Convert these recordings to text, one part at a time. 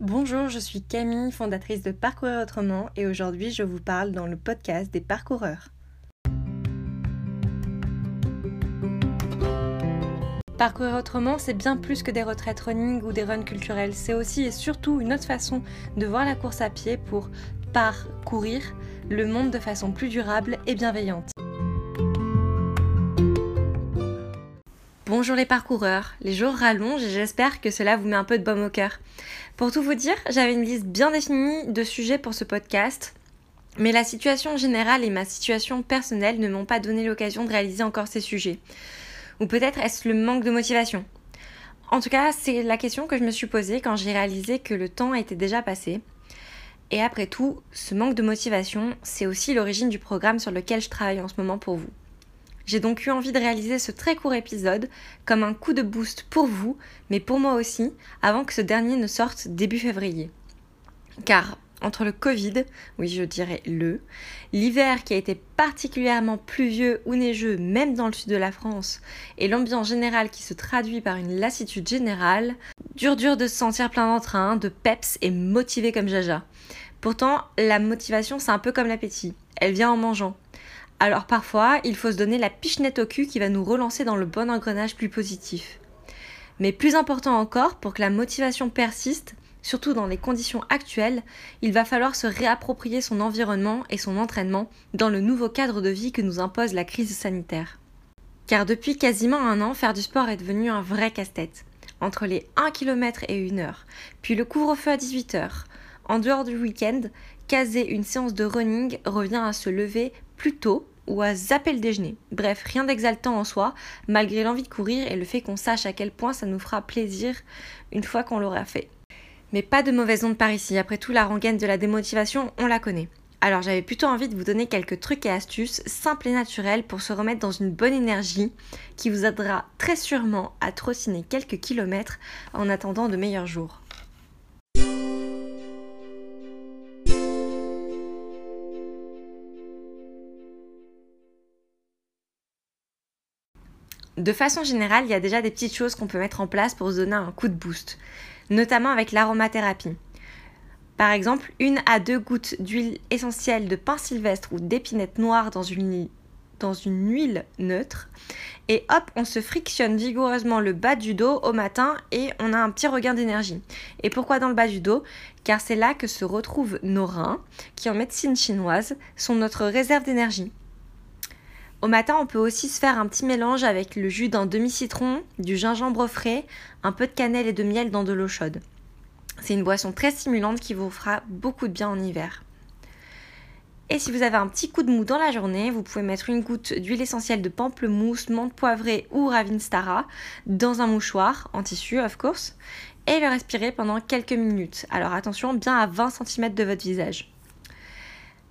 Bonjour, je suis Camille, fondatrice de Parcourir Autrement et aujourd'hui je vous parle dans le podcast des parcoureurs. Parcourir autrement, c'est bien plus que des retraites running ou des runs culturels. C'est aussi et surtout une autre façon de voir la course à pied pour parcourir le monde de façon plus durable et bienveillante. Bonjour les parcoureurs, les jours rallongent et j'espère que cela vous met un peu de baume au cœur. Pour tout vous dire, j'avais une liste bien définie de sujets pour ce podcast, mais la situation générale et ma situation personnelle ne m'ont pas donné l'occasion de réaliser encore ces sujets. Ou peut-être est-ce le manque de motivation? En tout cas, c'est la question que je me suis posée quand j'ai réalisé que le temps était déjà passé. Et après tout, ce manque de motivation, c'est aussi l'origine du programme sur lequel je travaille en ce moment pour vous. J'ai donc eu envie de réaliser ce très court épisode comme un coup de boost pour vous, mais pour moi aussi, avant que ce dernier ne sorte début février. Car entre le Covid, oui je dirais le, l'hiver qui a été particulièrement pluvieux ou neigeux même dans le sud de la France, et l'ambiance générale qui se traduit par une lassitude générale, dur dur de se sentir plein d'entrain, de peps et motivé comme Jaja. Pourtant, la motivation c'est un peu comme l'appétit, elle vient en mangeant. Alors parfois, il faut se donner la pichenette au cul qui va nous relancer dans le bon engrenage plus positif. Mais plus important encore, pour que la motivation persiste, surtout dans les conditions actuelles, il va falloir se réapproprier son environnement et son entraînement dans le nouveau cadre de vie que nous impose la crise sanitaire. Car depuis quasiment un an, faire du sport est devenu un vrai casse-tête. Entre les 1 km et 1 heure, puis le couvre-feu à 18h, en dehors du week-end, caser une séance de running revient à se lever plus tôt ou à zapper le déjeuner. Bref, rien d'exaltant en soi, malgré l'envie de courir et le fait qu'on sache à quel point ça nous fera plaisir une fois qu'on l'aura fait. Mais pas de mauvaise onde par ici, après tout la rengaine de la démotivation, on la connaît. Alors j'avais plutôt envie de vous donner quelques trucs et astuces simples et naturels pour se remettre dans une bonne énergie qui vous aidera très sûrement à trottiner quelques kilomètres en attendant de meilleurs jours. De façon générale, il y a déjà des petites choses qu'on peut mettre en place pour se donner un coup de boost, notamment avec l'aromathérapie. Par exemple, une à deux gouttes d'huile essentielle de pain sylvestre ou d'épinette noire dans une, dans une huile neutre. Et hop, on se frictionne vigoureusement le bas du dos au matin et on a un petit regain d'énergie. Et pourquoi dans le bas du dos? Car c'est là que se retrouvent nos reins, qui en médecine chinoise sont notre réserve d'énergie. Au matin, on peut aussi se faire un petit mélange avec le jus d'un demi-citron, du gingembre frais, un peu de cannelle et de miel dans de l'eau chaude. C'est une boisson très stimulante qui vous fera beaucoup de bien en hiver. Et si vous avez un petit coup de mou dans la journée, vous pouvez mettre une goutte d'huile essentielle de pamplemousse, menthe poivrée ou ravinstara dans un mouchoir, en tissu of course, et le respirer pendant quelques minutes. Alors attention, bien à 20 cm de votre visage.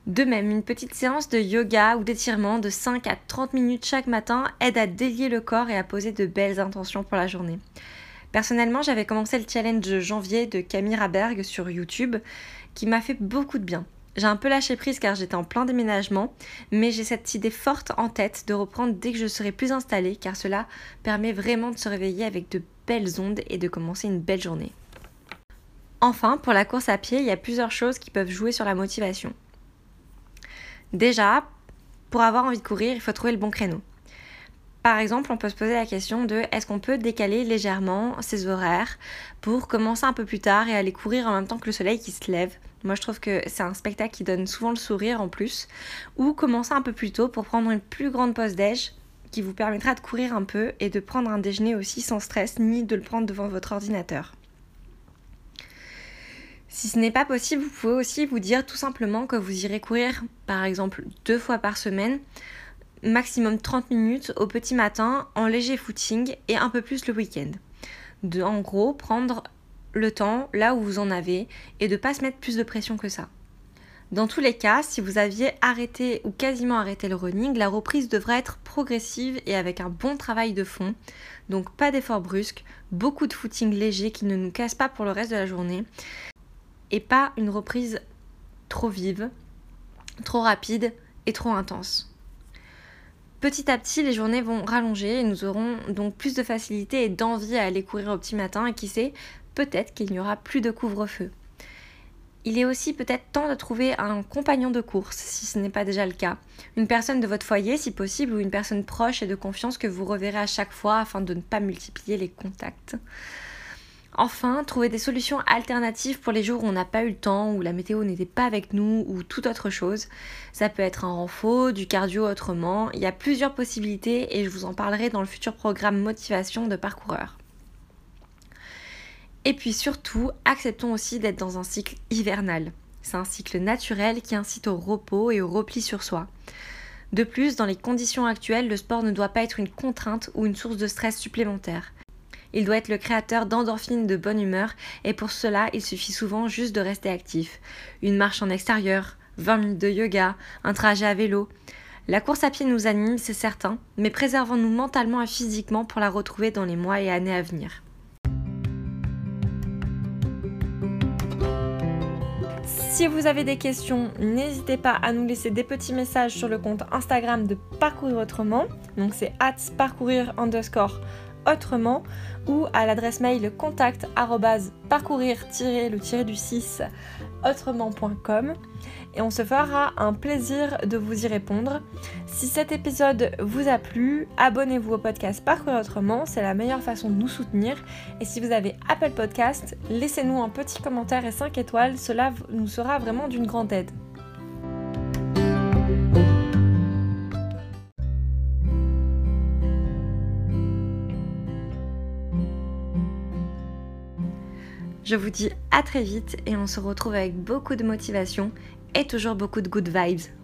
De même, une petite séance de yoga ou d'étirement de 5 à 30 minutes chaque matin aide à délier le corps et à poser de belles intentions pour la journée. Personnellement, j'avais commencé le challenge janvier de Camille Raberg sur YouTube qui m'a fait beaucoup de bien. J'ai un peu lâché prise car j'étais en plein déménagement, mais j'ai cette idée forte en tête de reprendre dès que je serai plus installée car cela permet vraiment de se réveiller avec de belles ondes et de commencer une belle journée. Enfin, pour la course à pied, il y a plusieurs choses qui peuvent jouer sur la motivation. Déjà, pour avoir envie de courir, il faut trouver le bon créneau. Par exemple, on peut se poser la question de est-ce qu'on peut décaler légèrement ses horaires pour commencer un peu plus tard et aller courir en même temps que le soleil qui se lève? Moi, je trouve que c'est un spectacle qui donne souvent le sourire en plus. Ou commencer un peu plus tôt pour prendre une plus grande pause déj qui vous permettra de courir un peu et de prendre un déjeuner aussi sans stress ni de le prendre devant votre ordinateur. Si ce n'est pas possible, vous pouvez aussi vous dire tout simplement que vous irez courir par exemple deux fois par semaine, maximum 30 minutes au petit matin en léger footing et un peu plus le week-end. De en gros prendre le temps là où vous en avez et de pas se mettre plus de pression que ça. Dans tous les cas, si vous aviez arrêté ou quasiment arrêté le running, la reprise devrait être progressive et avec un bon travail de fond. Donc pas d'efforts brusques, beaucoup de footing léger qui ne nous casse pas pour le reste de la journée et pas une reprise trop vive, trop rapide et trop intense. Petit à petit, les journées vont rallonger et nous aurons donc plus de facilité et d'envie à aller courir au petit matin et qui sait, peut-être qu'il n'y aura plus de couvre-feu. Il est aussi peut-être temps de trouver un compagnon de course, si ce n'est pas déjà le cas. Une personne de votre foyer, si possible, ou une personne proche et de confiance que vous reverrez à chaque fois afin de ne pas multiplier les contacts. Enfin, trouver des solutions alternatives pour les jours où on n'a pas eu le temps, où la météo n'était pas avec nous, ou toute autre chose. Ça peut être un renfort, du cardio autrement. Il y a plusieurs possibilités et je vous en parlerai dans le futur programme motivation de parcoureur. Et puis surtout, acceptons aussi d'être dans un cycle hivernal. C'est un cycle naturel qui incite au repos et au repli sur soi. De plus, dans les conditions actuelles, le sport ne doit pas être une contrainte ou une source de stress supplémentaire. Il doit être le créateur d'endorphines de bonne humeur et pour cela, il suffit souvent juste de rester actif. Une marche en extérieur, 20 minutes de yoga, un trajet à vélo. La course à pied nous anime, c'est certain, mais préservons-nous mentalement et physiquement pour la retrouver dans les mois et années à venir. Si vous avez des questions, n'hésitez pas à nous laisser des petits messages sur le compte Instagram de Parcourir Autrement. Donc c'est parcourir underscore autrement ou à l'adresse mail contact parcourir-le du 6 autrement.com et on se fera un plaisir de vous y répondre. Si cet épisode vous a plu, abonnez-vous au podcast Parcourir Autrement, c'est la meilleure façon de nous soutenir. Et si vous avez Apple Podcast, laissez-nous un petit commentaire et 5 étoiles, cela nous sera vraiment d'une grande aide. Je vous dis à très vite et on se retrouve avec beaucoup de motivation et toujours beaucoup de good vibes.